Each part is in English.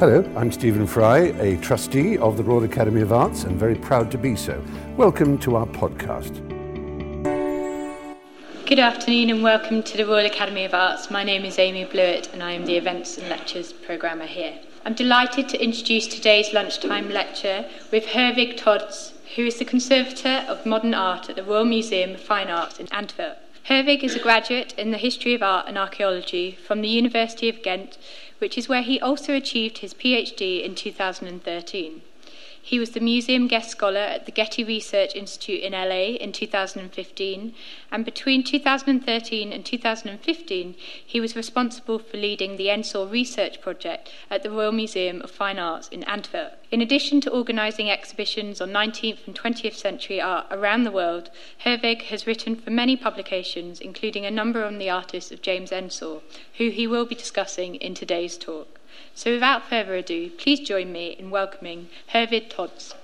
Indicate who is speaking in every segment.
Speaker 1: Hello, I'm Stephen Fry, a trustee of the Royal Academy of Arts and very proud to be so. Welcome to our podcast.
Speaker 2: Good afternoon and welcome to the Royal Academy of Arts. My name is Amy Blewett and I am the Events and Lectures Programmer here. I'm delighted to introduce today's lunchtime lecture with Herwig Todts, who is the Conservator of Modern Art at the Royal Museum of Fine Arts in Antwerp. Herwig is a graduate in the History of Art and Archaeology from the University of Ghent, which is where he also achieved his PhD in 2013. He was the museum guest scholar at the Getty Research Institute in LA in 2015, and between 2013 and 2015, he was responsible for leading the Ensor Research Project at the Royal Museum of Fine Arts in Antwerp. In addition to organising exhibitions on 19th and 20th century art around the world, Herwig has written for many publications, including a number on the artists of James Ensor, who he will be discussing in today's talk. So without further ado, please join me in welcoming Herwig Todts.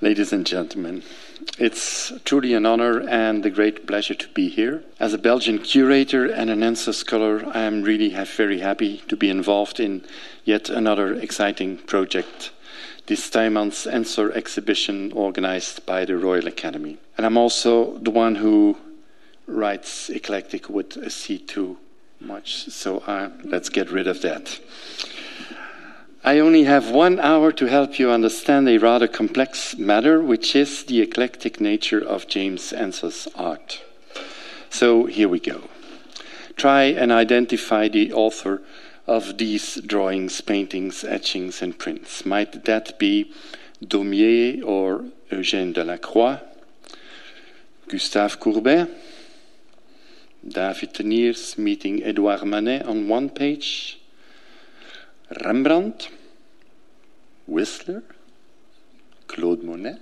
Speaker 3: Ladies and gentlemen, it's truly an honor and a great pleasure to be here. As a Belgian curator and an Ensor scholar, I am really very happy to be involved in yet another exciting project this Tuymans Ensor exhibition organized by the Royal Academy. And I'm also the one who writes eclectic with a C too much, so uh, let's get rid of that. I only have one hour to help you understand a rather complex matter, which is the eclectic nature of James Ensor's art. So here we go. Try and identify the author of these drawings, paintings, etchings, and prints. Might that be Daumier or Eugène Delacroix, Gustave Courbet, David Teniers meeting Edouard Manet on one page, Rembrandt, Whistler, Claude Monet,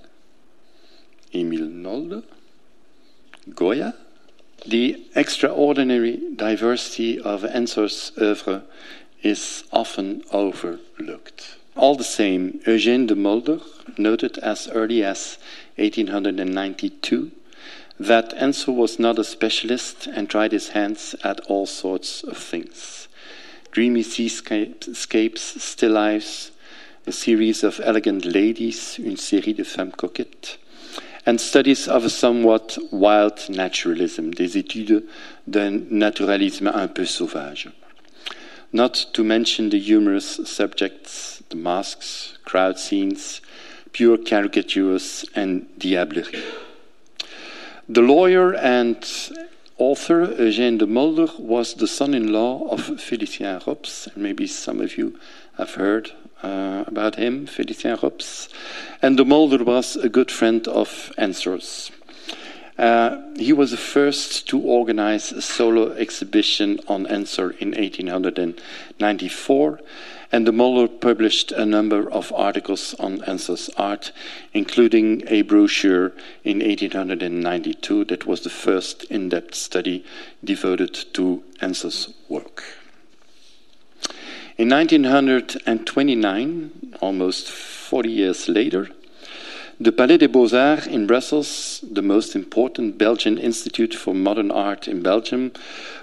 Speaker 3: Emile Nolde, Goya, the extraordinary diversity of Ensor's oeuvre is often overlooked. All the same, Eugène Demolder noted as early as 1892 that Ensor was not a specialist and tried his hands at all sorts of things. Dreamy seascapes, still lifes, a series of elegant ladies, une série de femmes coquettes, and studies of a somewhat wild naturalism, des études d'un naturalisme un peu sauvage. Not to mention the humorous subjects, the masks, crowd scenes, pure caricatures, and diablerie. The lawyer and author Eugène Demolder was the son in law of Félicien Rops, and maybe some of you have heard uh, about him, Félicien Rops. And Demolder was a good friend of Ensor's. Uh, he was the first to organize a solo exhibition on Ensor in 1894, and Demolder published a number of articles on Ensor's art, including a brochure in 1892 that was the first in depth study devoted to Ensor's work. In 1929, almost 40 years later, the Palais des Beaux-Arts in Brussels, the most important Belgian institute for modern art in Belgium,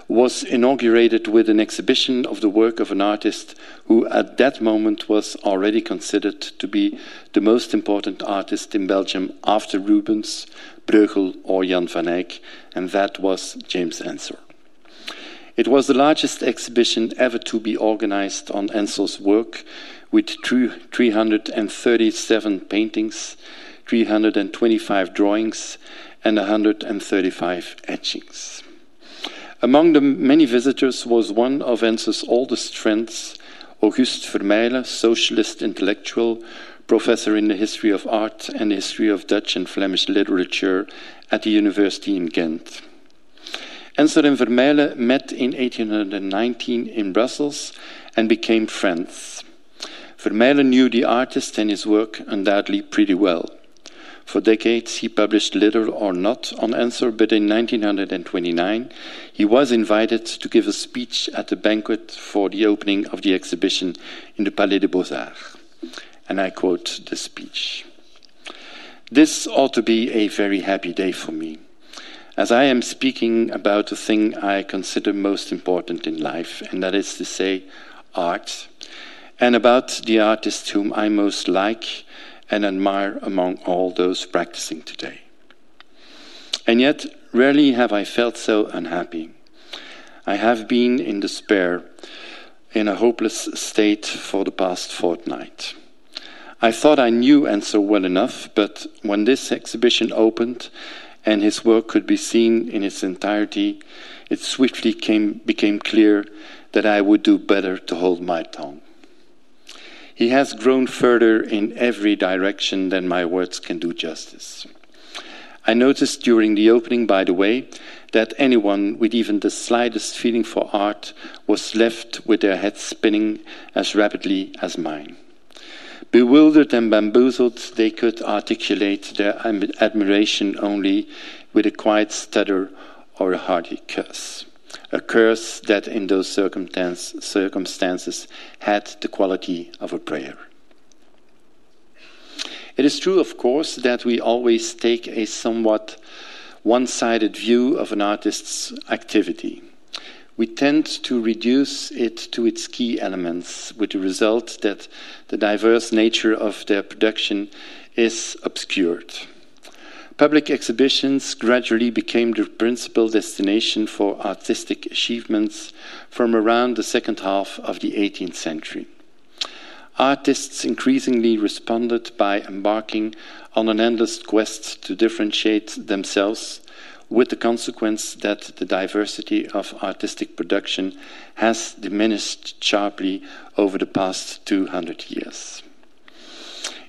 Speaker 3: was inaugurated with an exhibition of the work of an artist who at that moment was already considered to be the most important artist in Belgium after Rubens, Bruegel or Jan van Eyck, and that was James Ensor. It was the largest exhibition ever to be organized on Ensor's work, with 337 paintings, 325 drawings, and 135 etchings. Among the many visitors was one of Ensor's oldest friends, Auguste Vermeylen, socialist intellectual, professor in the history of art and the history of Dutch and Flemish literature at the University in Ghent. Ensor and Vermeylen met in 1819 in Brussels and became friends. Vermeylen knew the artist and his work undoubtedly pretty well. For decades, he published little or not on Ensor, but in 1929, he was invited to give a speech at a banquet for the opening of the exhibition in the Palais des Beaux-Arts. And I quote the speech This ought to be a very happy day for me as I am speaking about the thing I consider most important in life, and that is to say, art, and about the artist whom I most like and admire among all those practicing today. And yet, rarely have I felt so unhappy. I have been in despair, in a hopeless state for the past fortnight. I thought I knew Ensor well enough, but when this exhibition opened and his work could be seen in its entirety, it swiftly came, became clear that I would do better to hold my tongue. He has grown further in every direction than my words can do justice. I noticed during the opening, by the way, that anyone with even the slightest feeling for art was left with their head spinning as rapidly as mine. Bewildered and bamboozled, they could articulate their admiration only with a quiet stutter or a hearty curse. A curse that, in those circumstance, circumstances, had the quality of a prayer. It is true, of course, that we always take a somewhat one sided view of an artist's activity. We tend to reduce it to its key elements, with the result that the diverse nature of their production is obscured. Public exhibitions gradually became the principal destination for artistic achievements from around the second half of the 18th century. Artists increasingly responded by embarking on an endless quest to differentiate themselves, with the consequence that the diversity of artistic production has diminished sharply over the past 200 years.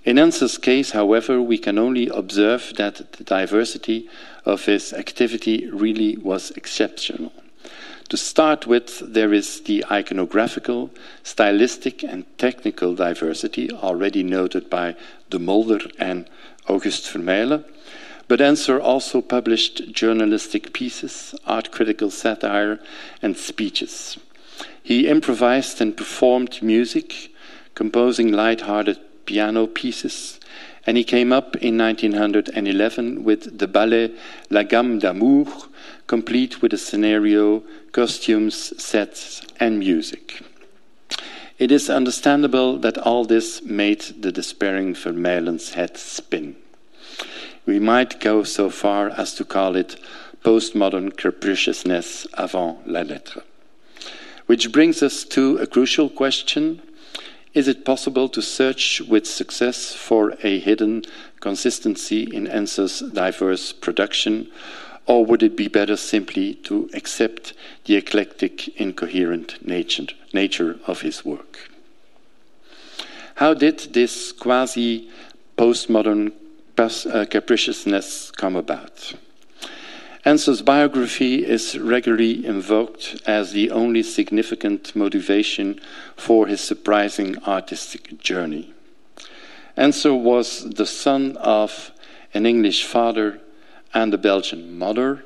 Speaker 3: In Ensor's case, however, we can only observe that the diversity of his activity really was exceptional. To start with, there is the iconographical, stylistic, and technical diversity already noted by Demolder and August Vermeylen. But Ensor also published journalistic pieces, art critical satire, and speeches. He improvised and performed music, composing light-hearted piano pieces, and he came up in 1911 with the ballet La Gamme d'Amour, complete with a scenario, costumes, sets, and music. It is understandable that all this made the despairing Vermeylen's head spin. We might go so far as to call it postmodern capriciousness avant la lettre. Which brings us to a crucial question Is it possible to search with success for a hidden consistency in Ensor's diverse production, or would it be better simply to accept the eclectic, incoherent nature, of his work? How did this quasi postmodern Uh, capriciousness come about? Ensor's biography is regularly invoked as the only significant motivation for his surprising artistic journey. Ensor was the son of an English father and a Belgian mother.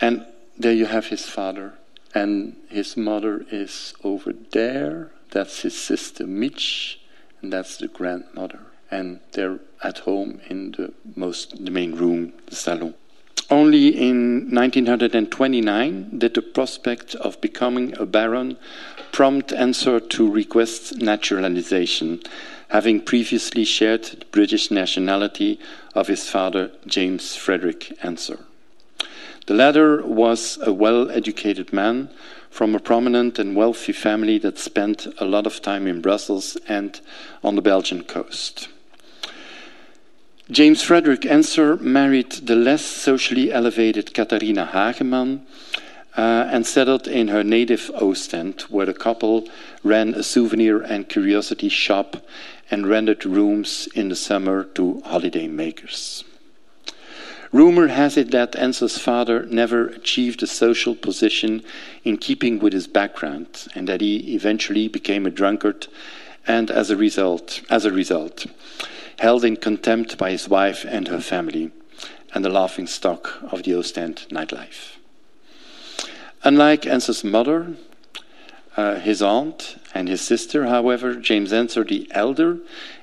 Speaker 3: And there you have his father, and his mother is over there. That's his sister Mitch, and that's the grandmother. And they're at home in the most the main room, the salon. Only in 1929 did the prospect of becoming a baron prompt Ensor to request naturalization having previously shared the British nationality of his father, James Frederick Ensor. The latter was a well educated man from a prominent and wealthy family that spent a lot of time in Brussels and on the Belgian coast. James Frederick Ensor married the less socially elevated Katharina Hageman uh, and settled in her native Ostend, where the couple ran a souvenir and curiosity shop and rented rooms in the summer to holiday makers. Rumor has it that Ensor's father never achieved a social position in keeping with his background, and that he eventually became a drunkard, and as a result, as a result, held in contempt by his wife and her family, and the laughing stock of the Ostend nightlife. Unlike Ensor's mother, uh, his aunt and his sister, however, James Ensor the elder,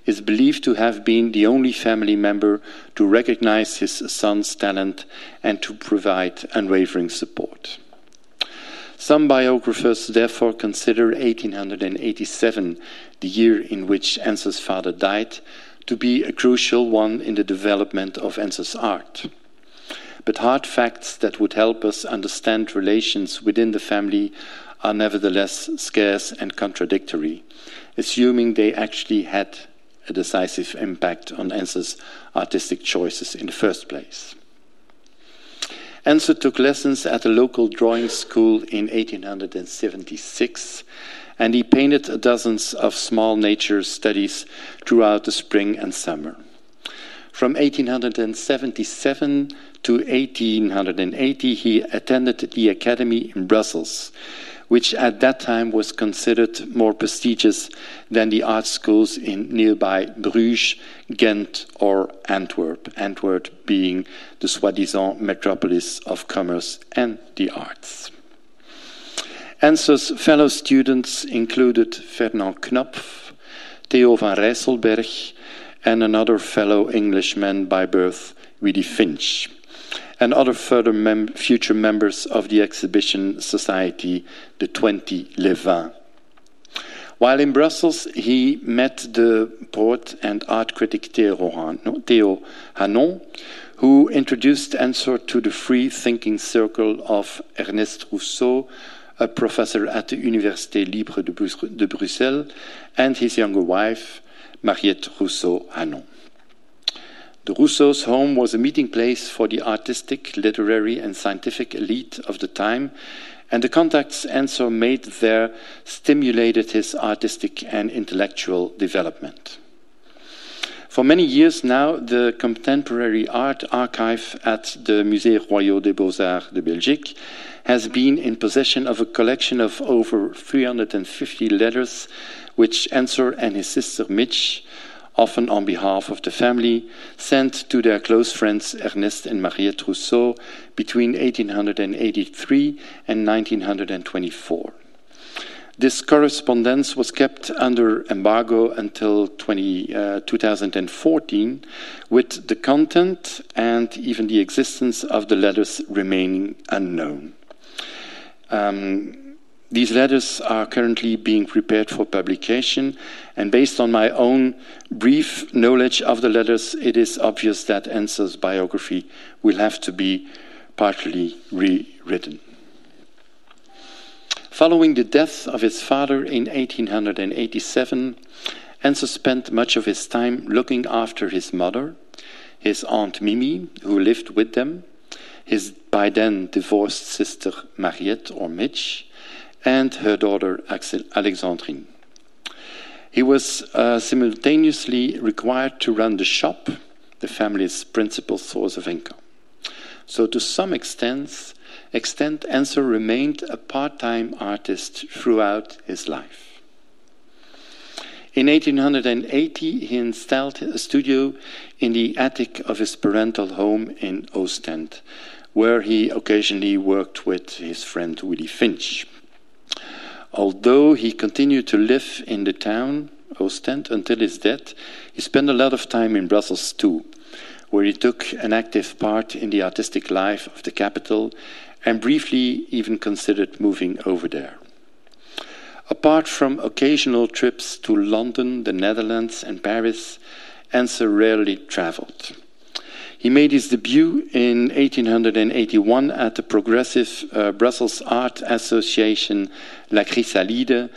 Speaker 3: is believed to have been the only family member to recognize his son's talent and to provide unwavering support. Some biographers therefore consider 1887, the year in which Ensor's father died, to be a crucial one in the development of Ensor's art. But hard facts that would help us understand relations within the family are nevertheless scarce and contradictory, assuming they actually had a decisive impact on Ensor's artistic choices in the first place. Ensor took lessons at a local drawing school in 1876, and he painted dozens of small nature studies throughout the spring and summer. From 1877 to 1880, he attended the academy in Brussels, which at that time was considered more prestigious than the art schools in nearby Bruges, Ghent, or Antwerp, Antwerp being the soi-disant metropolis of commerce and the arts. Ensor's fellow students included Fernand Khnopff, Theo van Rysselberghe, and another fellow Englishman by birth, Willy Finch and other further mem future members of the exhibition society, the 20 Levin. While in Brussels, he met the poet and art critic Theo Hannon, who introduced Ensor to the free thinking circle of Ernest Rousseau, a professor at the Université Libre de Bruxelles, and his younger wife, Mariette Rousseau Hannon. The Rousseau's home was a meeting place for the artistic, literary, and scientific elite of the time, and the contacts Ensor made there stimulated his artistic and intellectual development. For many years now, the Contemporary Art Archive at the Musée Royal des Beaux-Arts de Belgique has been in possession of a collection of over 350 letters which Ensor and his sister Mitch often on behalf of the family, sent to their close friends Ernest and Mariette Rousseau between 1883 and 1924. This correspondence was kept under embargo until 20, uh, 2014, with the content and even the existence of the letters remaining unknown. Um, these letters are currently being prepared for publication, and based on my own brief knowledge of the letters, it is obvious that Ensor's biography will have to be partly rewritten. Following the death of his father in 1887, Enzo spent much of his time looking after his mother, his aunt Mimi, who lived with them, his by then divorced sister Mariette or Mitch, and her daughter Alexandrine. He was uh, simultaneously required to run the shop, the family's principal source of income. So, to some extent, extent Ensor remained a part time artist throughout his life. In 1880, he installed a studio in the attic of his parental home in Ostend, where he occasionally worked with his friend Willy Finch. Although he continued to live in the town, Ostend, until his death, he spent a lot of time in Brussels too, where he took an active part in the artistic life of the capital and briefly even considered moving over there. Apart from occasional trips to London, the Netherlands, and Paris, Ensor rarely traveled. He made his debut in 1881 at the progressive uh, Brussels Art Association La Chrysalide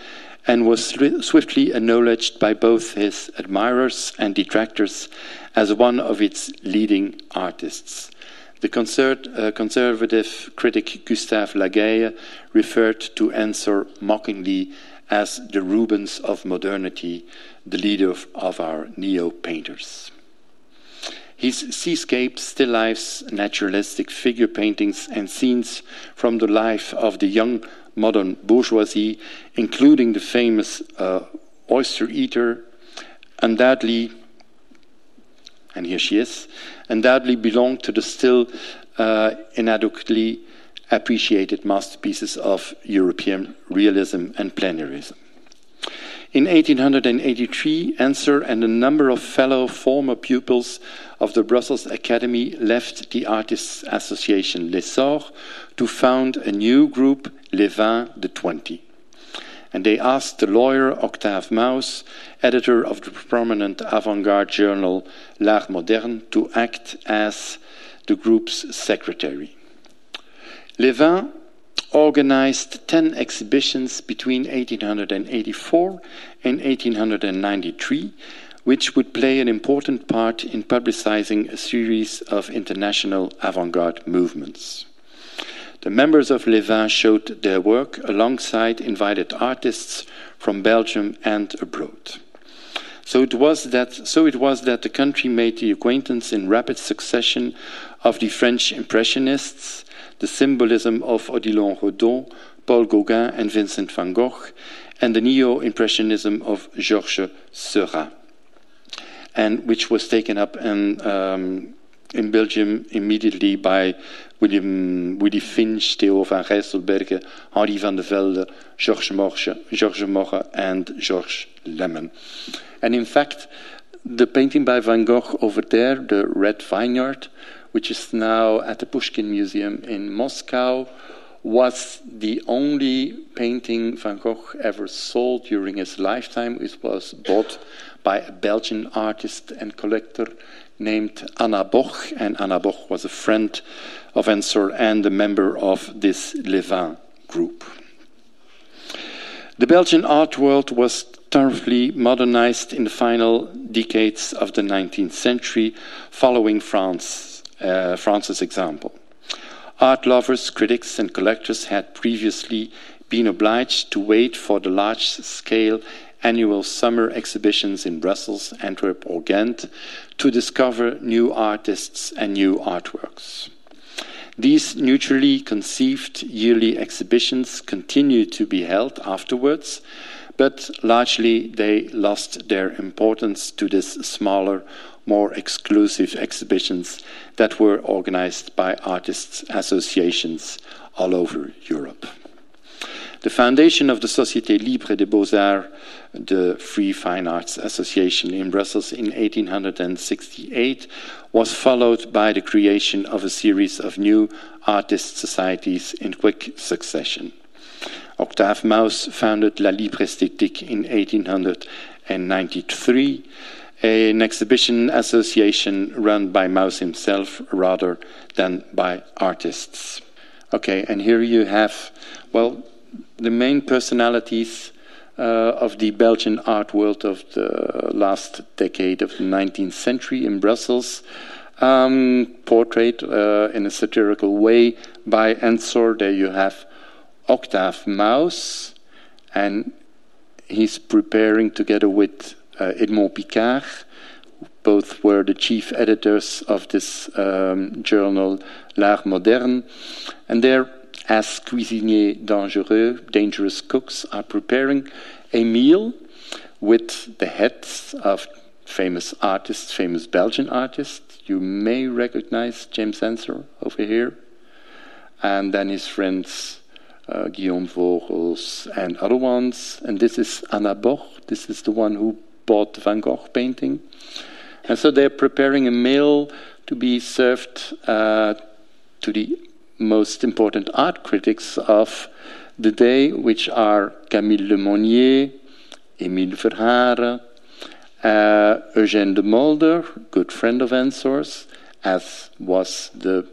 Speaker 3: and was swiftly acknowledged by both his admirers and detractors as one of its leading artists. The uh, conservative critic Gustave Lagye referred to Ensor mockingly as the Rubens of modernity, the leader of our neo painters. His seascapes, still lifes, naturalistic figure paintings, and scenes from the life of the young modern bourgeoisie, including the famous uh, oyster eater, undoubtedly, and here she is, undoubtedly belong to the still uh, inadequately appreciated masterpieces of European realism and pleinairism. In 1883, Ensor and a number of fellow former pupils of the Brussels Academy left the Artists Association L'Essor to found a new group, Les Vingt de Twenty. And they asked the lawyer Octave Maus, editor of the prominent avant garde journal L'Art Moderne, to act as the group's secretary. Les Vingt organized 10 exhibitions between 1884 and 1893, which would play an important part in publicizing a series of international avant garde movements. The members of Les Vingt showed their work alongside invited artists from Belgium and abroad. So it was that, so it was that the country made the acquaintance in rapid succession of the French Impressionists, the symbolism of Odilon Redon, Paul Gauguin, and Vincent van Gogh, and the neo Impressionism of Georges Seurat, and which was taken up in, um, in Belgium immediately by William, Willy Finch, Theo van Rysselberghe, Henri van de Velde, Georges Morge, Georges Morge, and Georges Lemmen. And in fact, the painting by Van Gogh over there, the Red Vineyard, which is now at the Pushkin Museum in Moscow, was the only painting Van Gogh ever sold during his lifetime. It was bought by a Belgian artist and collector named Anna Boch, and Anna Boch was a friend of Ensor and a member of this Les Vingt group. The Belgian art world was thoroughly modernized in the final decades of the 19th century, following France, uh, France's example. Art lovers, critics, and collectors had previously been obliged to wait for the large scale annual summer exhibitions in Brussels, Antwerp, or Ghent to discover new artists and new artworks. These neutrally conceived yearly exhibitions continued to be held afterwards, but largely they lost their importance to these smaller, more exclusive exhibitions that were organized by artists' associations all over Europe. The foundation of the Société Libre des Beaux-Arts, the Free Fine Arts Association in Brussels in 1868, was followed by the creation of a series of new artist societies in quick succession. Octave Maus founded La Libre Esthétique in 1893, an exhibition association run by Maus himself rather than by artists. Okay, and here you have, well, the main personalities of the Belgian art world of the last decade of the 19th century in Brussels, um, portrayed uh, in a satirical way by Ensor. There you have Octave Maus, and he's preparing together with uh, Edmond Picard. Both were the chief editors of this um, journal, L'Art Moderne, and they're as cuisiniers dangereux, dangerous cooks, are preparing a meal with the heads of famous artists, famous Belgian artists. You may recognize James Ensor over here, and then his friends uh, Guillaume Vogels and other ones. And this is Anna Boch. This is the one who bought the Van Gogh painting. And so they're preparing a meal to be served uh, to the most important art critics of the day, which are Camille Lemonnier, Émile Verhaeren, uh, Eugène Demolder, good friend of Ensor's, as was the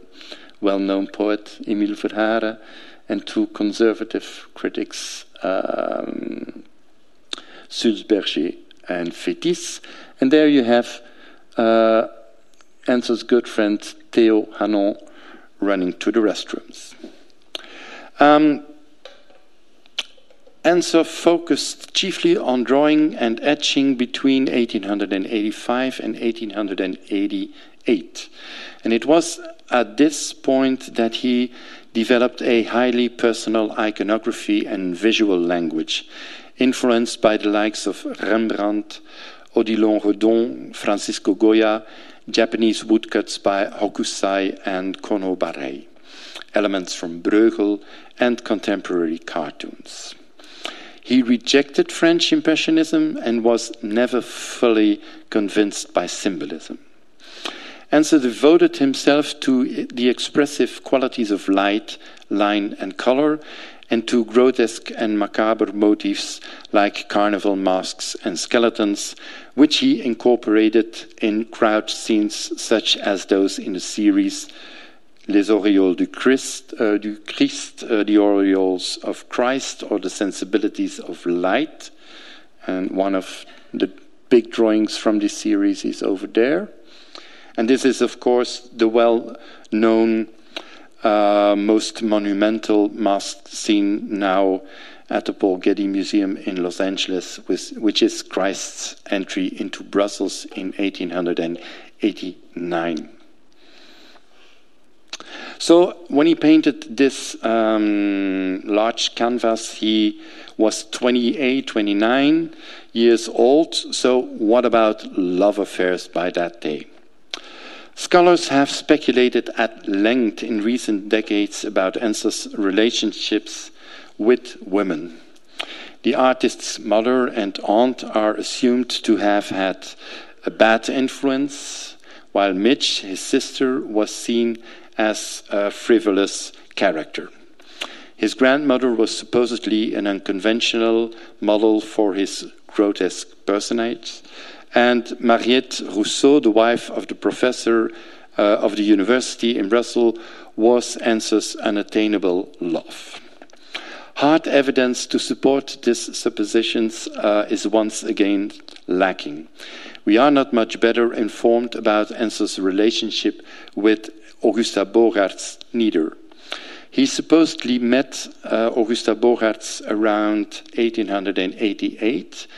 Speaker 3: well-known poet Émile Verhaeren, and two conservative critics, um, Sulzberger and Fétis. And there you have uh, Ensor's good friend Theo Hannon running to the restrooms. Um, focused chiefly on drawing and etching between 1885 and 1888. And it was at this point that he developed a highly personal iconography and visual language, influenced by the likes of Rembrandt, Odilon Redon, Francisco Goya, Japanese woodcuts by Hokusai and Kono elements from Bruegel, and contemporary cartoons. He rejected French Impressionism and was never fully convinced by symbolism. Ensor devoted himself to the expressive qualities of light, line, and color, and to grotesque and macabre motifs like carnival masks and skeletons, which he incorporated in crowd scenes such as those in the series Les Auréoles du Christ, uh, du Christ uh, the Aureoles of Christ, or the Sensibilities of Light. And one of the big drawings from this series is over there. And this is, of course, the well known, uh, most monumental mask scene now at the Paul Getty Museum in Los Angeles, which is Christ's entry into Brussels in 1889. So when he painted this um, large canvas, he was 28, 29 years old. So what about love affairs by that day? Scholars have speculated at length in recent decades about Ensor's relationships with women. The artist's mother and aunt are assumed to have had a bad influence, while Mitch, his sister, was seen as a frivolous character. His grandmother was supposedly an unconventional model for his grotesque personage, and Mariette Rousseau, the wife of the professor uh, of the university in Brussels, was Ensor's unattainable love. Hard evidence to support these suppositions uh, is once again lacking. We are not much better informed about Ensor's relationship with Augusta Bogaerts neither. He supposedly met uh, Augusta Bogaerts around 1888,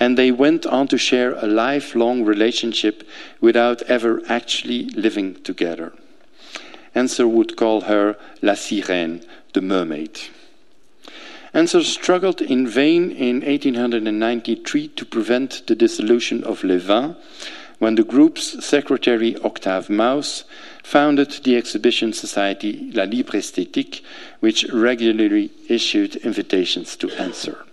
Speaker 3: and they went on to share a lifelong relationship without ever actually living together. Ensor would call her La Sirène, the mermaid. Ensor struggled in vain in 1893 to prevent the dissolution of Les Vingt when the group's secretary Octave Maus founded the exhibition society La Libre Esthétique, which regularly issued invitations to Ensor.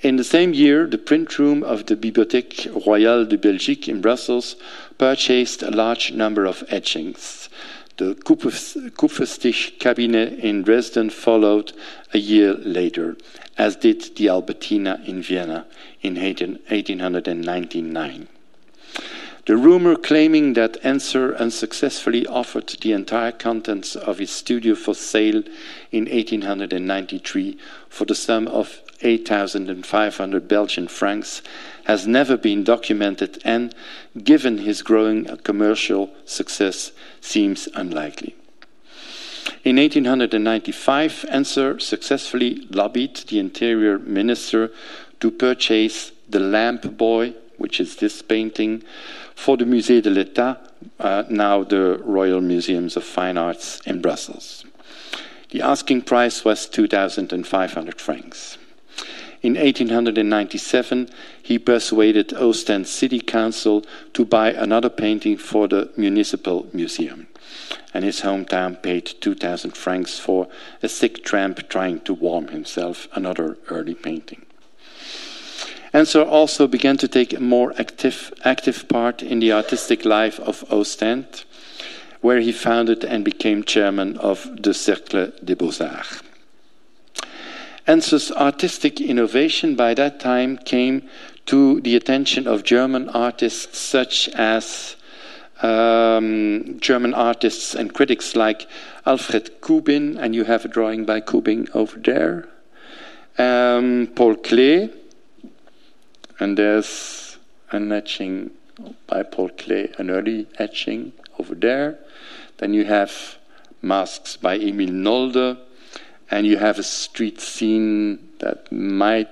Speaker 3: In the same year, the print room of the Bibliothèque Royale de Belgique in Brussels purchased a large number of etchings. The Kupferstich in Dresden followed a year later, as did the Albertina in Vienna in 1899. The rumor claiming that Ensor unsuccessfully offered the entire contents of his studio for sale in 1893 for the sum of 8,500 Belgian francs has never been documented and, given his growing commercial success, seems unlikely. In 1895, Ensor successfully lobbied the interior minister to purchase the Lamp Boy, which is this painting, for the Musée de l'État, uh, now the Royal Museums of Fine Arts in Brussels. The asking price was 2,500 francs. In 1897, he persuaded Ostend City Council to buy another painting for the Municipal Museum. And his hometown paid 2,000 francs for a sick tramp trying to warm himself, another early painting. Ensor also began to take a more active, active part in the artistic life of Ostend, where he founded and became chairman of the Cercle des Beaux-Arts. Ensor's artistic innovation by that time came to the attention of German artists such as um, German artists and critics like Alfred Kubin, and you have a drawing by Kubin over there, um, Paul Klee, and there's an etching by Paul Klee, an early etching over there. Then you have masks by Emil Nolde, and you have a street scene that might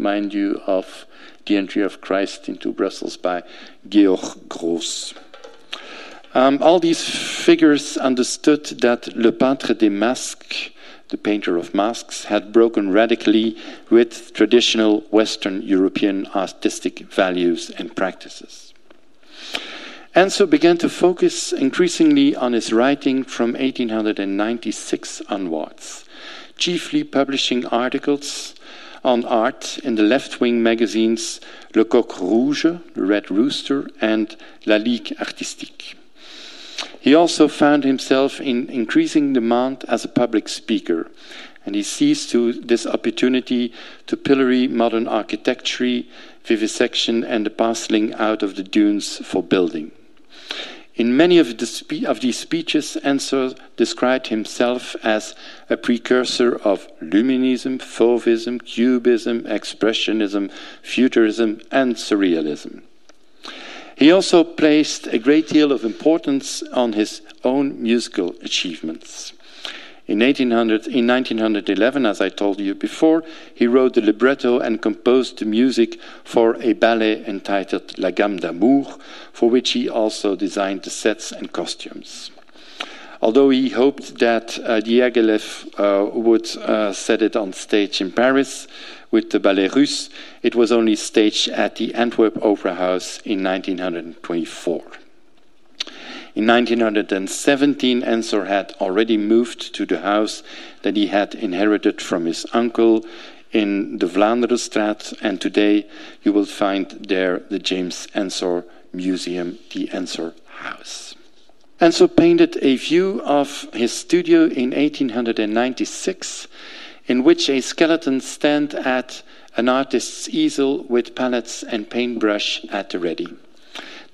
Speaker 3: remind you of the entry of Christ into Brussels by Georg Grosz. Um, all these figures understood that Le Peintre des Masques the painter of masks, had broken radically with traditional Western European artistic values and practices. Ensor began to focus increasingly on his writing from 1896 onwards, chiefly publishing articles on art in the left wing magazines Le Coq Rouge, The Red Rooster, and La Ligue Artistique. He also found himself in increasing demand as a public speaker, and he seized to this opportunity to pillory modern architecture, vivisection, and the parceling out of the dunes for building. In many of, the of these speeches, Ensor described himself as a precursor of Luminism, Fauvism, Cubism, Expressionism, Futurism, and Surrealism. He also placed a great deal of importance on his own musical achievements. In, 1800, in 1911, as I told you before, he wrote the libretto and composed the music for a ballet entitled La Gamme d'Amour, for which he also designed the sets and costumes. Although he hoped that uh, Diaghilev uh, would uh, set it on stage in Paris with the Ballet Russe, it was only staged at the Antwerp Opera House in 1924. In 1917, Ensor had already moved to the house that he had inherited from his uncle in the Vlaanderenstraat, and today you will find there the James Ensor Museum, the Ensor House. Ensor painted a view of his studio in 1896, in which a skeleton stands at an artist's easel with palettes and paintbrush at the ready.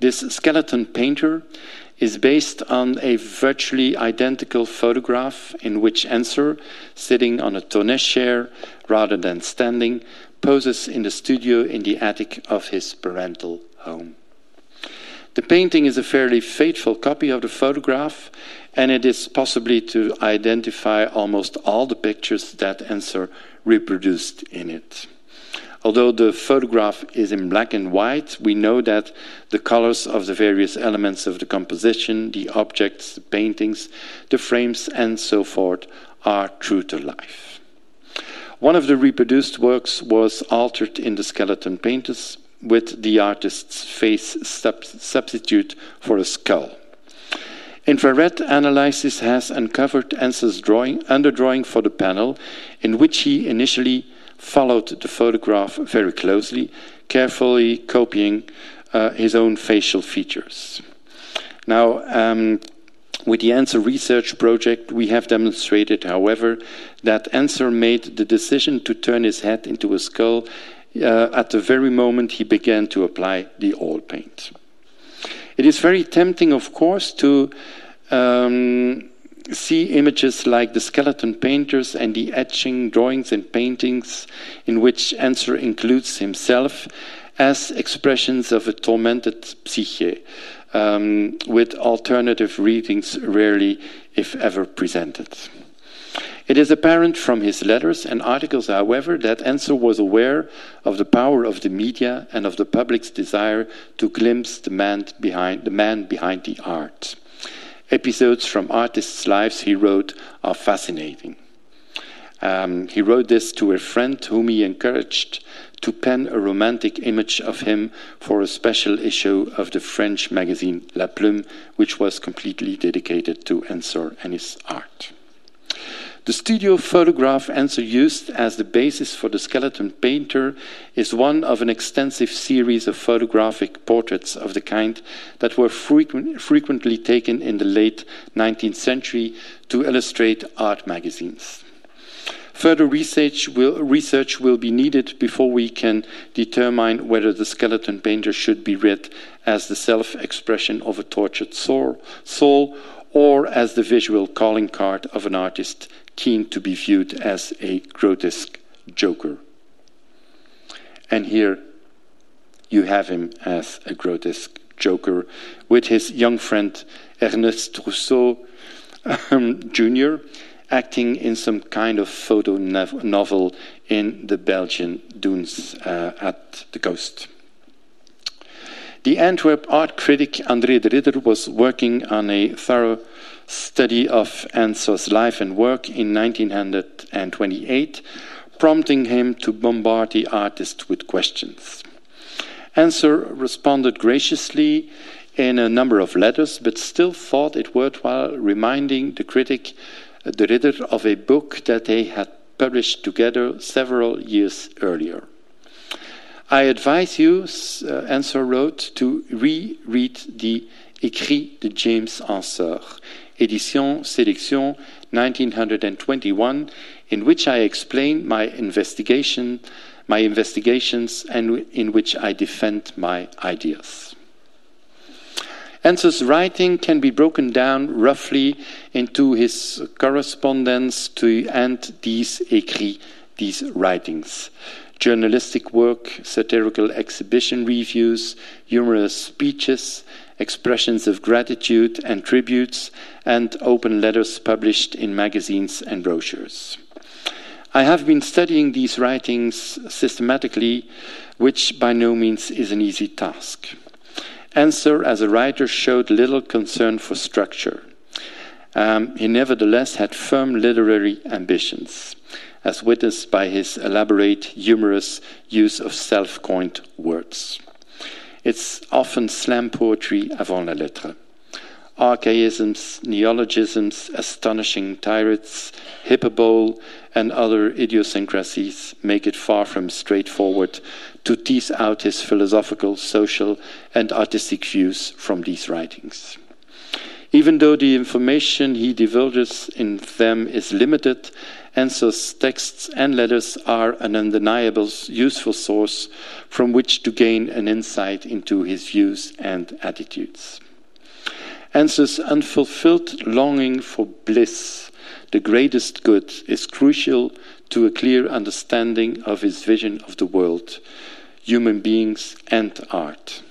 Speaker 3: This skeleton painter is based on a virtually identical photograph in which Ensor, sitting on a Thonet chair rather than standing, poses in the studio in the attic of his parental home. The painting is a fairly faithful copy of the photograph, and it is possibly to identify almost all the pictures that Ensor reproduced in it. Although the photograph is in black and white, we know that the colors of the various elements of the composition, the objects, the paintings, the frames, and so forth, are true to life. One of the reproduced works was altered in the skeleton painters with the artist's face sub substitute for a skull. Infrared analysis has uncovered Ensor's drawing, underdrawing for the panel, in which he initially followed the photograph very closely, carefully copying uh, his own facial features. Now, um, with the Ensor Research Project, we have demonstrated, however, that Ensor made the decision to turn his head into a skull uh, at the very moment he began to apply the oil paint. It is very tempting, of course, to um, see images like the skeleton painters and the etching drawings and paintings in which Ensor includes himself as expressions of a tormented psyche, um, with alternative readings rarely, if ever, presented. It is apparent from his letters and articles, however, that Ensor was aware of the power of the media and of the public's desire to glimpse the man behind, the man behind the art. Episodes from artists' lives he wrote are fascinating. Um, he wrote this to a friend whom he encouraged to pen a romantic image of him for a special issue of the French magazine La Plume, which was completely dedicated to Ensor and his art. The studio photograph Ensor used as the basis for the skeleton painter is one of an extensive series of photographic portraits of the kind that were frequent, frequently taken in the late 19th century to illustrate art magazines. Further research will, research will, be needed before we can determine whether the skeleton painter should be read as the self expression of a tortured soul, soul or as the visual calling card of an artist keen to be viewed as a grotesque joker. And here you have him as a grotesque joker with his young friend Ernest Rousseau um, Jr. acting in some kind of photo novel in the Belgian dunes uh, at the coast. The Antwerp art critic André de Ridder was working on a thorough study of Ensor's life and work in 1928, prompting him to bombard the artist with questions. Ensor responded graciously in a number of letters, but still thought it worthwhile reminding the critic, De Ridder, of a book that they had published together several years earlier. I advise you, uh, wrote, to reread the Écrits de James Ensor, Edition Sélection 1921, in which I explain my investigation, my investigations, and in which I defend my ideas. Ensor's writing can be broken down roughly into his correspondence to and these écrits, these writings. Journalistic work, satirical exhibition reviews, humorous speeches, expressions of gratitude and tributes, and open letters published in magazines and brochures. I have been studying these writings systematically, which by no means is an easy task. Ensor, as a writer, showed little concern for structure. Um, he nevertheless had firm literary ambitions, as witnessed by his elaborate, humorous use of self coined words. It's often slam poetry avant la lettre. Archaisms, neologisms, astonishing tirades, hyperbole, and other idiosyncrasies make it far from straightforward to tease out his philosophical, social, and artistic views from these writings. Even though the information he divulges in them is limited, Ensor's texts and letters are an undeniable, useful source from which to gain an insight into his views and attitudes. Ensor's unfulfilled longing for bliss the greatest good is crucial to a clear understanding of his vision of the world, human beings, and art.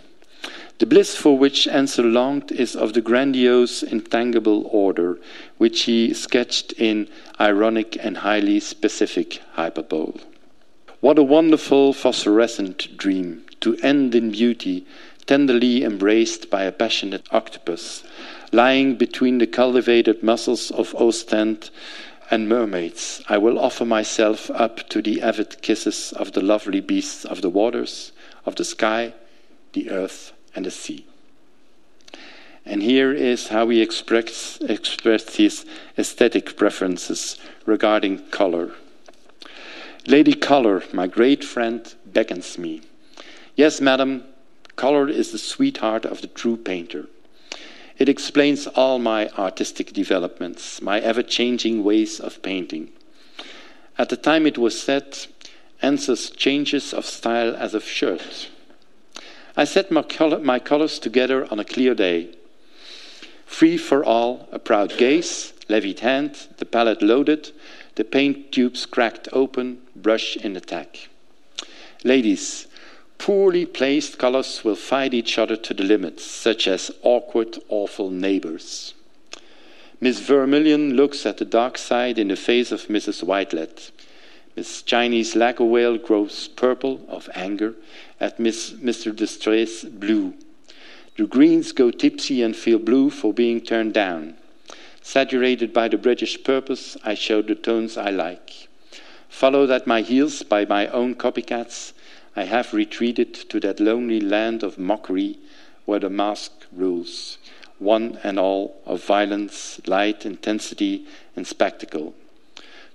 Speaker 3: The bliss for which Ensor longed is of the grandiose, intangible order, which he sketched in ironic and highly specific hyperbole. What a wonderful phosphorescent dream to end in beauty, tenderly embraced by a passionate octopus, lying between the cultivated muscles of Ostend and mermaids, I will offer myself up to the avid kisses of the lovely beasts of the waters, of the sky, the earth, and the sea. And here is how he expressed, expressed his aesthetic preferences regarding color. Lady Color, my great friend, beckons me. Yes, madam, color is the sweetheart of the true painter. It explains all my artistic developments, my ever changing ways of painting. At the time it was said, Ensor's changes of style as of shirt. I set my, color, my colors together on a clear day. Free for all, a proud gaze, levied hand, the palette loaded, the paint tubes cracked open, brush in attack. Ladies, Poorly placed colors will fight each other to the limit, such as awkward, awful neighbors. Miss Vermilion looks at the dark side in the face of Mrs. Whitelet. Miss Chinese lacquer whale grows purple of anger at Miss, Mr. Distress blue. The greens go tipsy and feel blue for being turned down. Saturated by the British purpose, I show the tones I like. Followed at my heels by my own copycats, I have retreated to that lonely land of mockery where the mask rules, one and all of violence, light, intensity, and spectacle.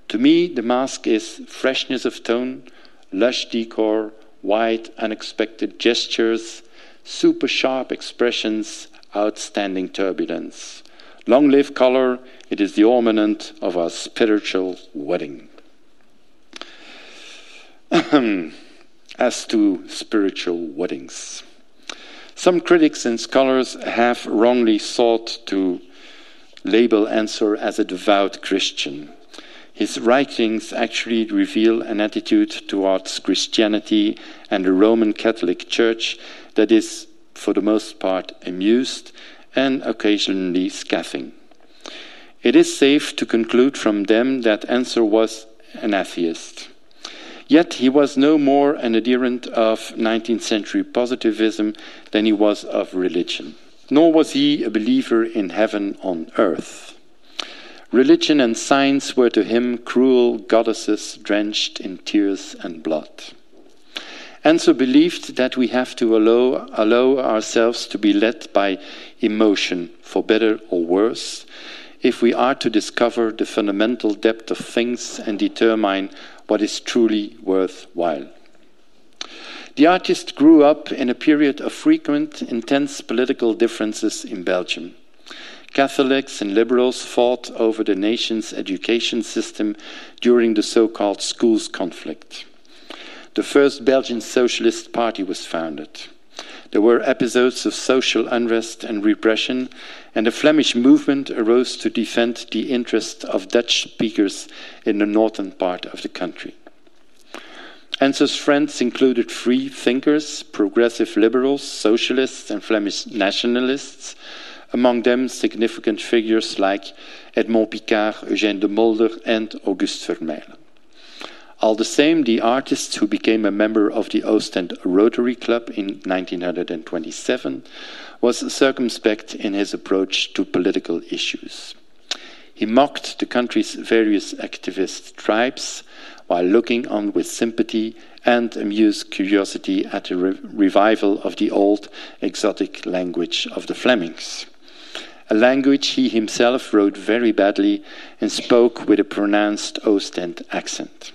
Speaker 3: To me, the mask is freshness of tone, lush decor, wide, unexpected gestures, super sharp expressions, outstanding turbulence. Long live color, it is the ornament of our spiritual wedding. as to spiritual weddings. Some critics and scholars have wrongly sought to label Ensor as a devout Christian. His writings actually reveal an attitude towards Christianity and the Roman Catholic Church that is, for the most part, amused and occasionally scathing. It is safe to conclude from them that Ensor was an atheist. Yet he was no more an adherent of 19th century positivism than he was of religion. Nor was he a believer in heaven on earth. Religion and science were to him cruel goddesses drenched in tears and blood. Ensor believed that we have to allow, allow ourselves to be led by emotion, for better or worse, if we are to discover the fundamental depth of things and determine what is truly worthwhile. The artist grew up in a period of frequent, intense political differences in Belgium. Catholics and liberals fought over the nation's education system during the so called schools conflict. The first Belgian Socialist Party was founded. There were episodes of social unrest and repression, and a Flemish movement arose to defend the interests of Dutch speakers in the northern part of the country. Ensor's friends included free thinkers, progressive liberals, socialists, and Flemish nationalists, among them significant figures like Edmond Picard, Eugène Demolder, and Auguste Vermeylen. All the same, the artist who became a member of the Ostend Rotary Club in 1927 was circumspect in his approach to political issues. He mocked the country's various activist tribes while looking on with sympathy and amused curiosity at the re revival of the old exotic language of the Flemings. A language he himself wrote very badly and spoke with a pronounced Ostend accent.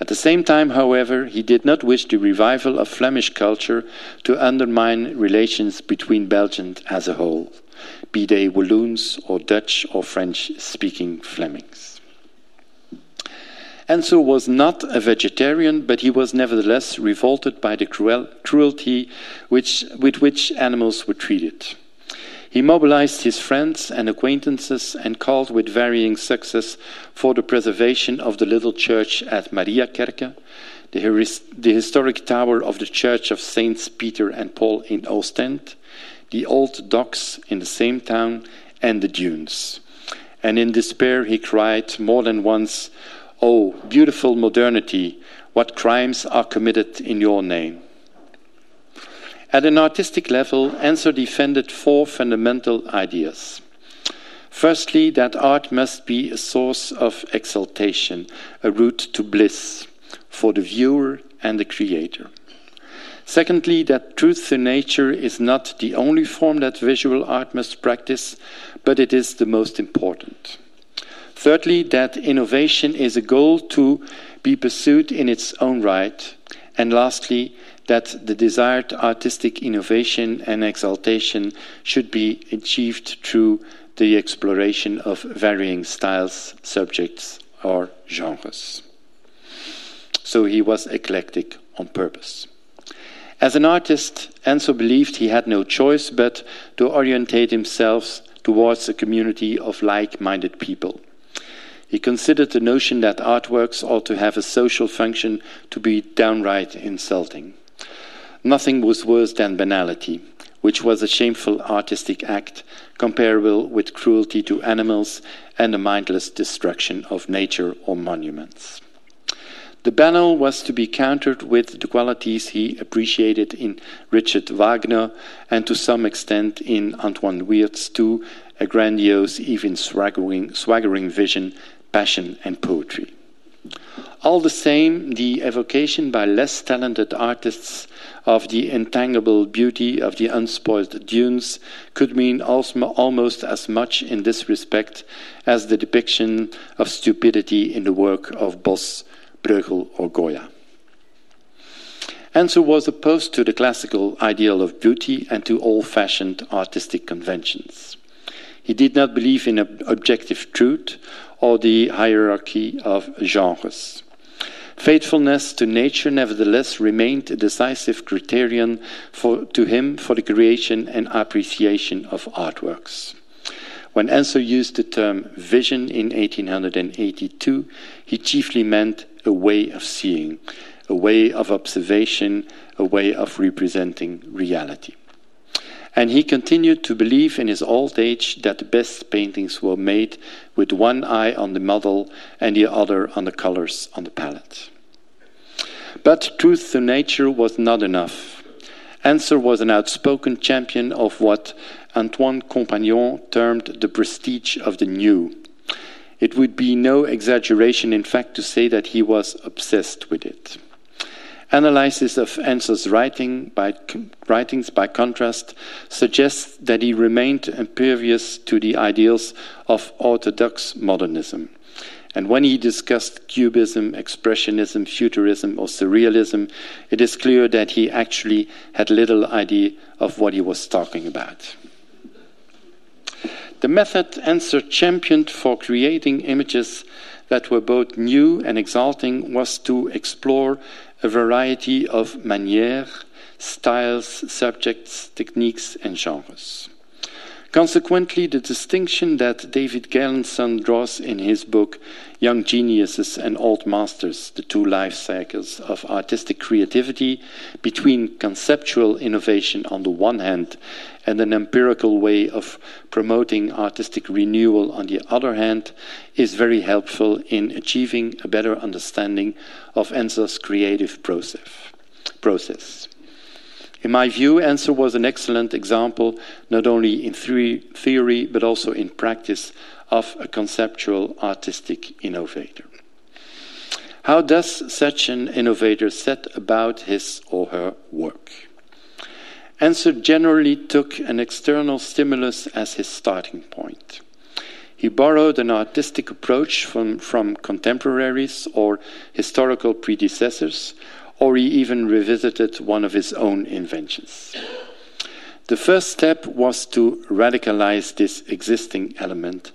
Speaker 3: At the same time, however, he did not wish the revival of Flemish culture to undermine relations between Belgians as a whole, be they Walloons or Dutch or French speaking Flemings. Ensor was not a vegetarian, but he was nevertheless revolted by the cruel, cruelty which, with which animals were treated. He mobilized his friends and acquaintances and called with varying success for the preservation of the little church at Mariakerke, the, the historic tower of the Church of Saints Peter and Paul in Ostend, the old docks in the same town, and the dunes. And in despair he cried more than once, Oh, beautiful modernity, what crimes are committed in your name! At an artistic level, Ensor defended four fundamental ideas. Firstly, that art must be a source of exaltation, a route to bliss for the viewer and the creator. Secondly, that truth to nature is not the only form that visual art must practice, but it is the most important. Thirdly, that innovation is a goal to be pursued in its own right. And lastly, that the desired artistic innovation and exaltation should be achieved through the exploration of varying styles, subjects, or genres. So he was eclectic on purpose. As an artist, Ensor believed he had no choice but to orientate himself towards a community of like minded people. He considered the notion that artworks ought to have a social function to be downright insulting. Nothing was worse than banality, which was a shameful artistic act comparable with cruelty to animals and the mindless destruction of nature or monuments. The banal was to be countered with the qualities he appreciated in Richard Wagner and to some extent in Antoine Wiertz too, a grandiose, even swaggering, swaggering vision, passion, and poetry. All the same, the evocation by less talented artists of the intangible beauty of the unspoiled dunes could mean almost as much in this respect as the depiction of stupidity in the work of Bos, Bruegel, or Goya. Ensor was opposed to the classical ideal of beauty and to old fashioned artistic conventions. He did not believe in objective truth or the hierarchy of genres. Faithfulness to nature, nevertheless, remained a decisive criterion for, to him for the creation and appreciation of artworks. When Ensor used the term vision in 1882, he chiefly meant a way of seeing, a way of observation, a way of representing reality. And he continued to believe in his old age that the best paintings were made with one eye on the model and the other on the colors on the palette. But truth to nature was not enough. Ensor was an outspoken champion of what Antoine Compagnon termed the prestige of the new. It would be no exaggeration, in fact, to say that he was obsessed with it. Analysis of Ensor's writing by, writings, by contrast, suggests that he remained impervious to the ideals of orthodox modernism. And when he discussed Cubism, Expressionism, Futurism, or Surrealism, it is clear that he actually had little idea of what he was talking about. The method Ensor championed for creating images that were both new and exalting was to explore a variety of manières, styles, subjects, techniques, and genres. Consequently, the distinction that David Galenson draws in his book Young Geniuses and Old Masters, the two life cycles of artistic creativity, between conceptual innovation on the one hand and an empirical way of promoting artistic renewal on the other hand, is very helpful in achieving a better understanding of Ensor's creative process. In my view, Ensor was an excellent example, not only in theory but also in practice, of a conceptual artistic innovator. How does such an innovator set about his or her work? Ensor generally took an external stimulus as his starting point. He borrowed an artistic approach from, from contemporaries or historical predecessors, or he even revisited one of his own inventions. The first step was to radicalize this existing element,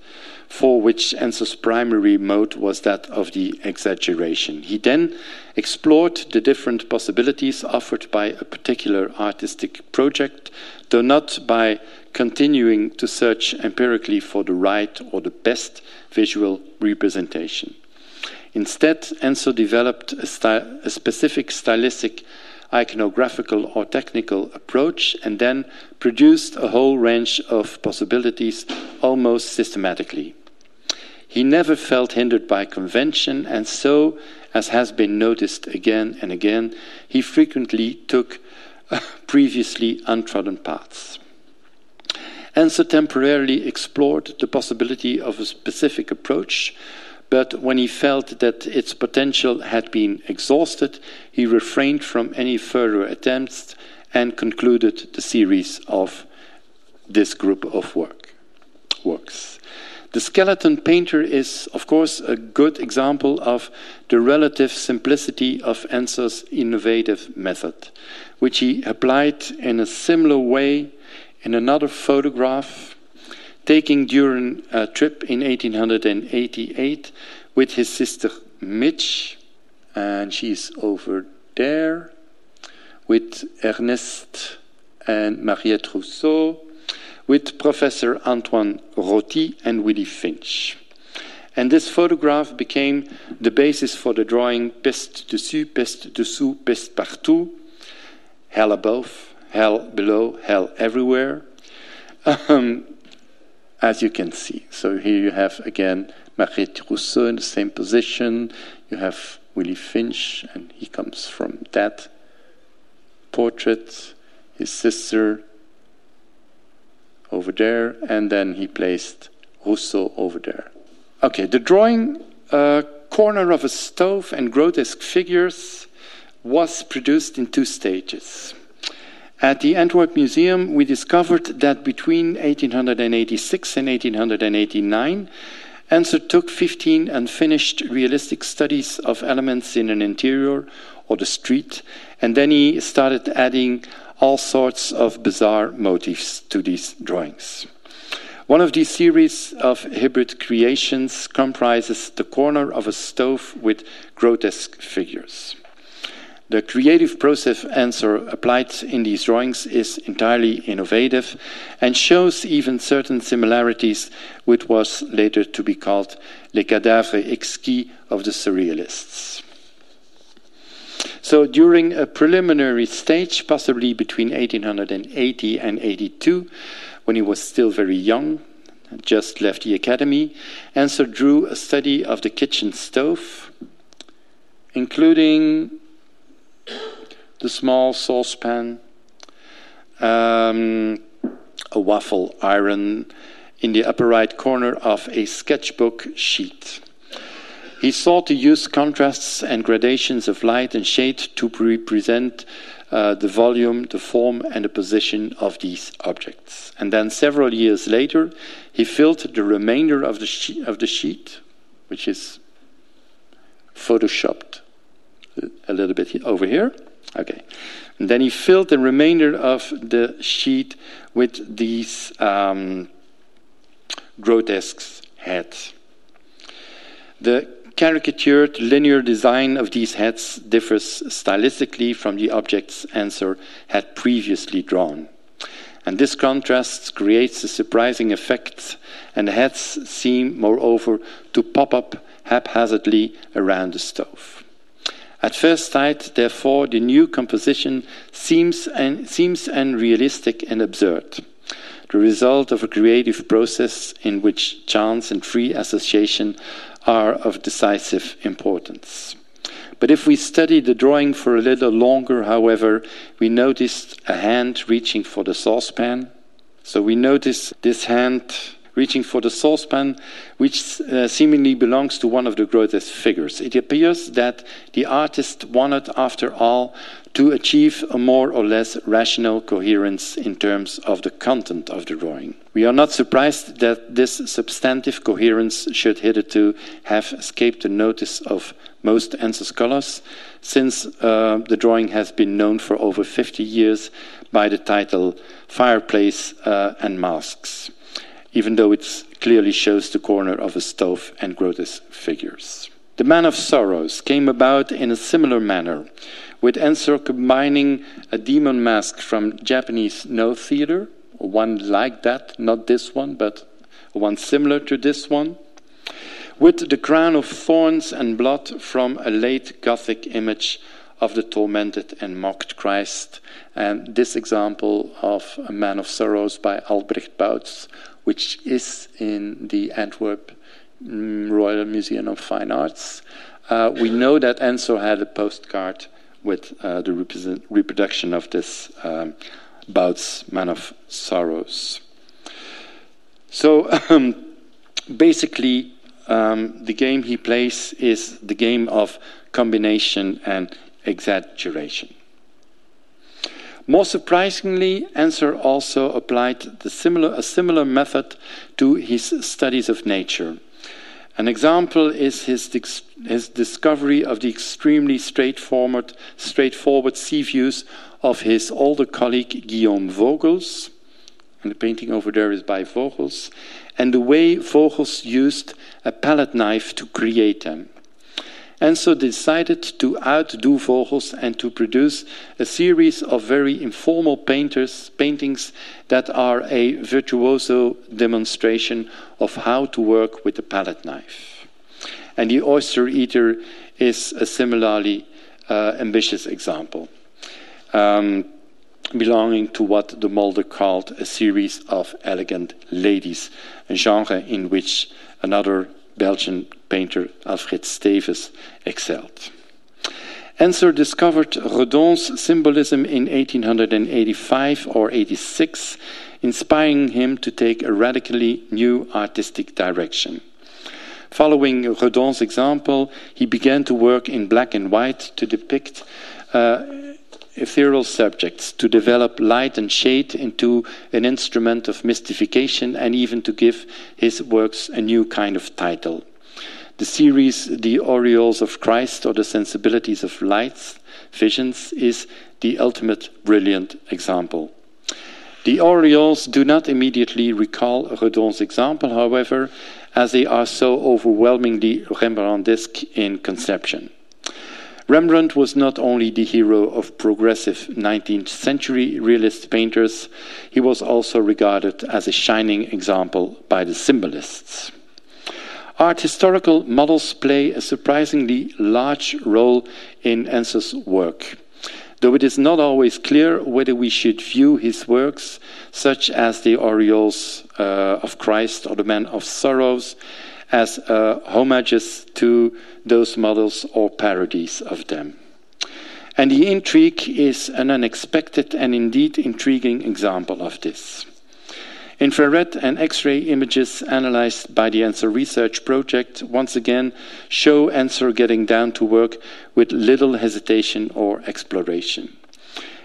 Speaker 3: for which Ensor's primary mode was that of the exaggeration. He then explored the different possibilities offered by a particular artistic project, though not by continuing to search empirically for the right or the best visual representation. Instead, Ensor developed a, a specific stylistic, iconographical, or technical approach and then produced a whole range of possibilities almost systematically. He never felt hindered by convention, and so, as has been noticed again and again, he frequently took uh, previously untrodden paths. Ensor temporarily explored the possibility of a specific approach but when he felt that its potential had been exhausted, he refrained from any further attempts and concluded the series of this group of work, works. The skeleton painter is, of course, a good example of the relative simplicity of Ensor's innovative method, which he applied in a similar way in another photograph taking during a trip in 1888 with his sister Mitche, and she's over there, with Ernest and Mariette Rousseau, with Professor Antoine Roty and Willy Finch. And this photograph became the basis for the drawing Peste dessus, peste dessous, peste partout, hell above, hell below, hell everywhere. Um, as you can see. So here you have again Mariette Rousseau in the same position. You have Willy Finch, and he comes from that portrait. His sister over there, and then he placed Rousseau over there. Okay, the drawing uh, corner of a stove and grotesque figures was produced in two stages. At the Antwerp Museum, we discovered that between 1886 and 1889, Ensor took 15 unfinished realistic studies of elements in an interior or the street, and then he started adding all sorts of bizarre motifs to these drawings. One of these series of hybrid creations comprises the corner of a stove with grotesque figures. The creative process Ensor applied in these drawings is entirely innovative and shows even certain similarities with what was later to be called les cadavres exquis of the surrealists. So during a preliminary stage, possibly between 1880 and 82, when he was still very young, just left the academy, Ensor drew a study of the kitchen stove, including the small saucepan, um, a waffle iron in the upper right corner of a sketchbook sheet. He sought to use contrasts and gradations of light and shade to represent uh, the volume, the form, and the position of these objects. And then several years later, he filled the remainder of the, she- of the sheet, which is photoshopped a little bit over here. Okay. And then he filled the remainder of the sheet with these um, grotesque heads. The caricatured linear design of these heads differs stylistically from the objects Ensor had previously drawn. And this contrast creates a surprising effect, and the heads seem, moreover, to pop up haphazardly around the stove. At first sight, therefore, the new composition seems, un- seems unrealistic and absurd, the result of a creative process in which chance and free association are of decisive importance. But if we study the drawing for a little longer, however, we notice a hand reaching for the saucepan. So we notice this hand reaching for the saucepan, which uh, seemingly belongs to one of the grotesque figures. It appears that the artist wanted, after all, to achieve a more or less rational coherence in terms of the content of the drawing. We are not surprised that this substantive coherence should hitherto have escaped the notice of most Ensor scholars, since uh, the drawing has been known for over 50 years by the title Fireplace uh, and Masks even though it clearly shows the corner of a stove and grotesque figures. The Man of Sorrows came about in a similar manner, with Ensor combining a demon mask from Japanese Noh theater, one like that, not this one, but one similar to this one, with the crown of thorns and blood from a late Gothic image of the tormented and mocked Christ. And this example of A Man of Sorrows by Albrecht Bouts which is in the Antwerp mm, Royal Museum of Fine Arts. Uh, we know that Ensor had a postcard with uh, the reproduction of this um, Bouts Man of Sorrows. So um, basically, um, the game he plays is the game of combination and exaggeration. More surprisingly, Ensor also applied similar, a similar method to his studies of nature. An example is his, his discovery of the extremely straightforward, straightforward sea views of his older colleague Guillaume Vogels, and the painting over there is by Vogels, and the way Vogels used a palette knife to create them and so decided to outdo Vogels and to produce a series of very informal painters, paintings that are a virtuoso demonstration of how to work with the palette knife. And the oyster eater is a similarly uh, ambitious example, um, belonging to what Demolder called a series of elegant ladies, a genre in which another Belgian painter Alfred Stevens excelled. Ensor discovered Redon's symbolism in 1885 or 86, inspiring him to take a radically new artistic direction. Following Redon's example, he began to work in black and white to depict uh, ethereal subjects, to develop light and shade into an instrument of mystification, and even to give his works a new kind of title. The series, The Aureoles of Christ or The Sensibilities of Lights, Visions, is the ultimate brilliant example. The aureoles do not immediately recall Redon's example, however, as they are so overwhelmingly Rembrandtesque in conception. Rembrandt was not only the hero of progressive 19th century realist painters, he was also regarded as a shining example by the symbolists. Art historical models play a surprisingly large role in Ensor's work, though it is not always clear whether we should view his works, such as the Aureoles uh, of Christ or the Man of Sorrows, as homages to those models or parodies of them. And the intrigue is an unexpected and indeed intriguing example of this. Infrared and X-ray images analyzed by the Ensor Research Project once again show Ensor getting down to work with little hesitation or exploration.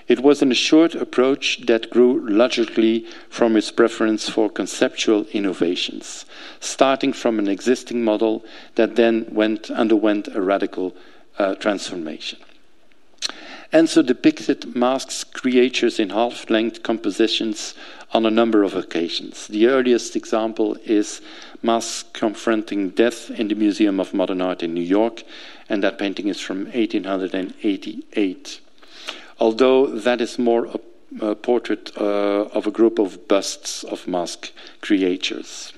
Speaker 3: It was an assured approach that grew logically from his preference for conceptual innovations, starting from an existing model that then went, underwent a radical uh, transformation. Ensor depicted masks creatures in half length compositions on a number of occasions. The earliest example is Masks Confronting Death in the Museum of Modern Art in New York, and that painting is from 1888. Although that is more a, a portrait uh, of a group of busts of mask creatures.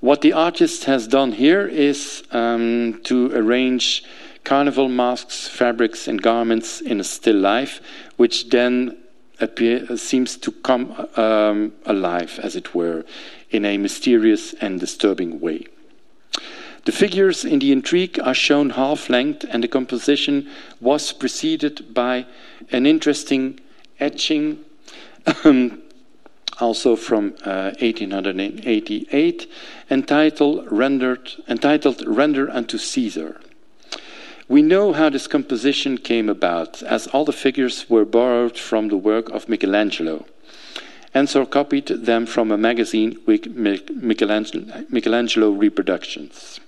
Speaker 3: What the artist has done here is um, to arrange carnival masks, fabrics, and garments in a still life, which then appear, seems to come um, alive, as it were, in a mysterious and disturbing way. The figures in the intrigue are shown half length, and the composition was preceded by an interesting etching, um, also from uh, 1888, entitled Rendered, entitled Render unto Caesar. We know how this composition came about, as all the figures were borrowed from the work of Michelangelo. Ensor copied them from a magazine with Michelangelo, reproductions.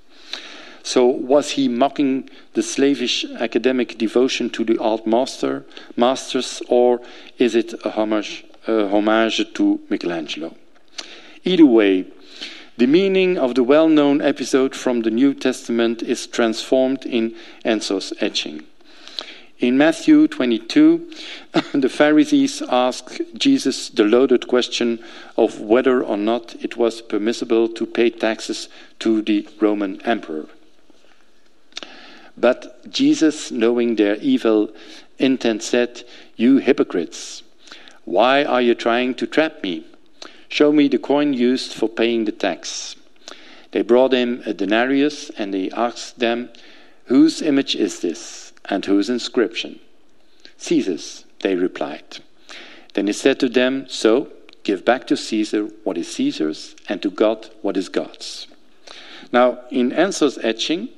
Speaker 3: So, was he mocking the slavish academic devotion to the art master, masters, or is it a homage, a homage to Michelangelo? Either way, the meaning of the well known episode from the New Testament is transformed in Ensor's etching. In Matthew 22, the Pharisees ask Jesus the loaded question of whether or not it was permissible to pay taxes to the Roman emperor. But Jesus, knowing their evil intent, said, You hypocrites, why are you trying to trap me? Show me the coin used for paying the tax. They brought him a denarius and he asked them, Whose image is this and whose inscription? Caesar's, they replied. Then he said to them, So give back to Caesar what is Caesar's and to God what is God's. Now, in Ensor's etching,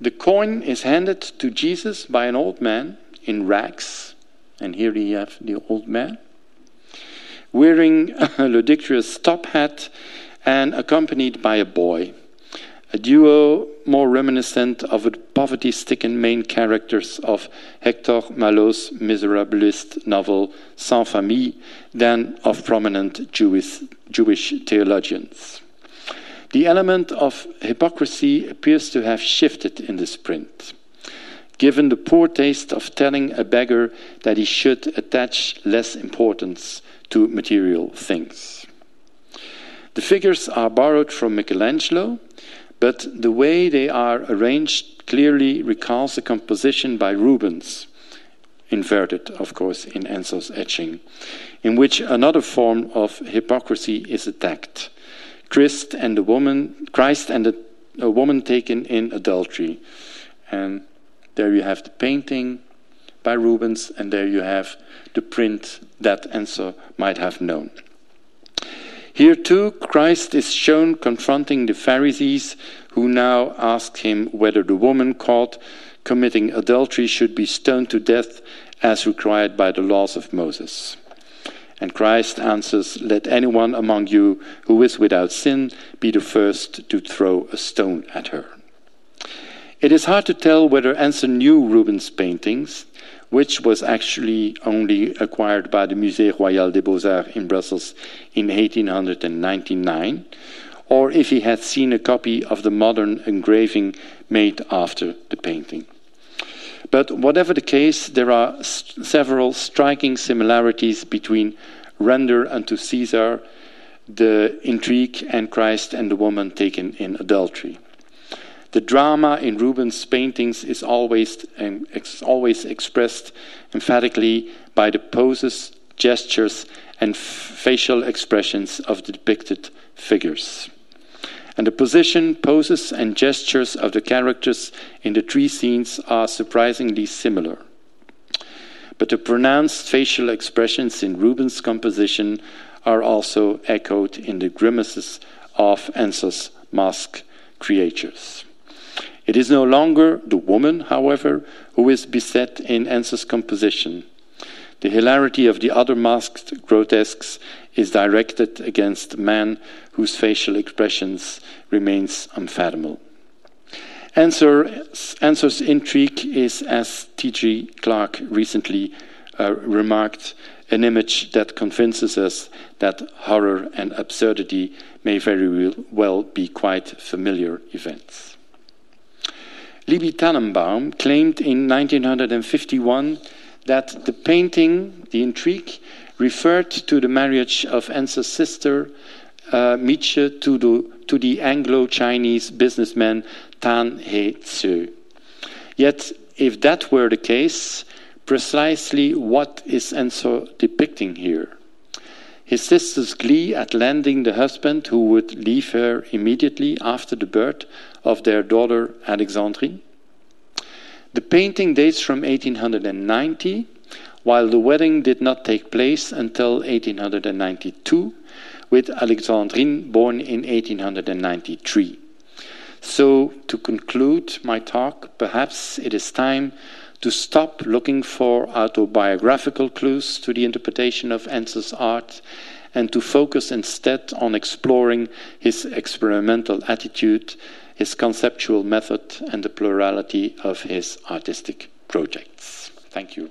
Speaker 3: the coin is handed to Jesus by an old man in rags, and here we have the old man wearing a ludicrous top hat and accompanied by a boy. A duo more reminiscent of the poverty stricken main characters of Hector Malot's miserablist novel Sans Famille than of prominent Jewish, Jewish theologians. The element of hypocrisy appears to have shifted in this print given the poor taste of telling a beggar that he should attach less importance to material things. The figures are borrowed from Michelangelo, but the way they are arranged clearly recalls a composition by Rubens, inverted, of course, in Ensor's etching, in which another form of hypocrisy is attacked. Christ and the woman, Christ and a woman taken in adultery. And there you have the painting by Rubens, and there you have the print that Ensor might have known. Here too, Christ is shown confronting the Pharisees who now ask him whether the woman caught committing adultery should be stoned to death as required by the laws of Moses. And Christ answers, Let anyone among you who is without sin be the first to throw a stone at her. It is hard to tell whether Ensor knew Rubens' paintings, which was actually only acquired by the Musée Royal des Beaux-Arts in Brussels in 1899, or if he had seen a copy of the modern engraving made after the painting. But whatever the case, there are several striking similarities between Render unto Caesar, the intrigue, and Christ and the woman taken in adultery. The drama in Rubens' paintings is always, um, ex always expressed emphatically by the poses, gestures, and facial expressions of the depicted figures. And the position, poses, and gestures of the characters in the three scenes are surprisingly similar. But the pronounced facial expressions in Rubens' composition are also echoed in the grimaces of Ensor's mask creatures. It is no longer the woman, however, who is beset in Ensor's composition. The hilarity of the other masked grotesques is directed against man whose facial expressions remains unfathomable. Ensor's intrigue is, as T.J. Clark recently uh, remarked, an image that convinces us that horror and absurdity may very well be quite familiar events. Libby Tannenbaum claimed in 1951 that the painting, the intrigue, referred to the marriage of Ensor's sister, uh, Mitche, to the, to the Anglo Chinese businessman Tan Hee Tseu. Yet, if that were the case, precisely what is Ensor depicting here? His sister's glee at landing the husband who would leave her immediately after the birth of their daughter Alexandrine. The painting dates from 1890, while the wedding did not take place until 1892, with Alexandrine born in 1893. So, to conclude my talk, perhaps it is time to stop looking for autobiographical clues to the interpretation of Ensor's art and to focus instead on exploring his experimental attitude, his conceptual method, and the plurality of his artistic projects. Thank you.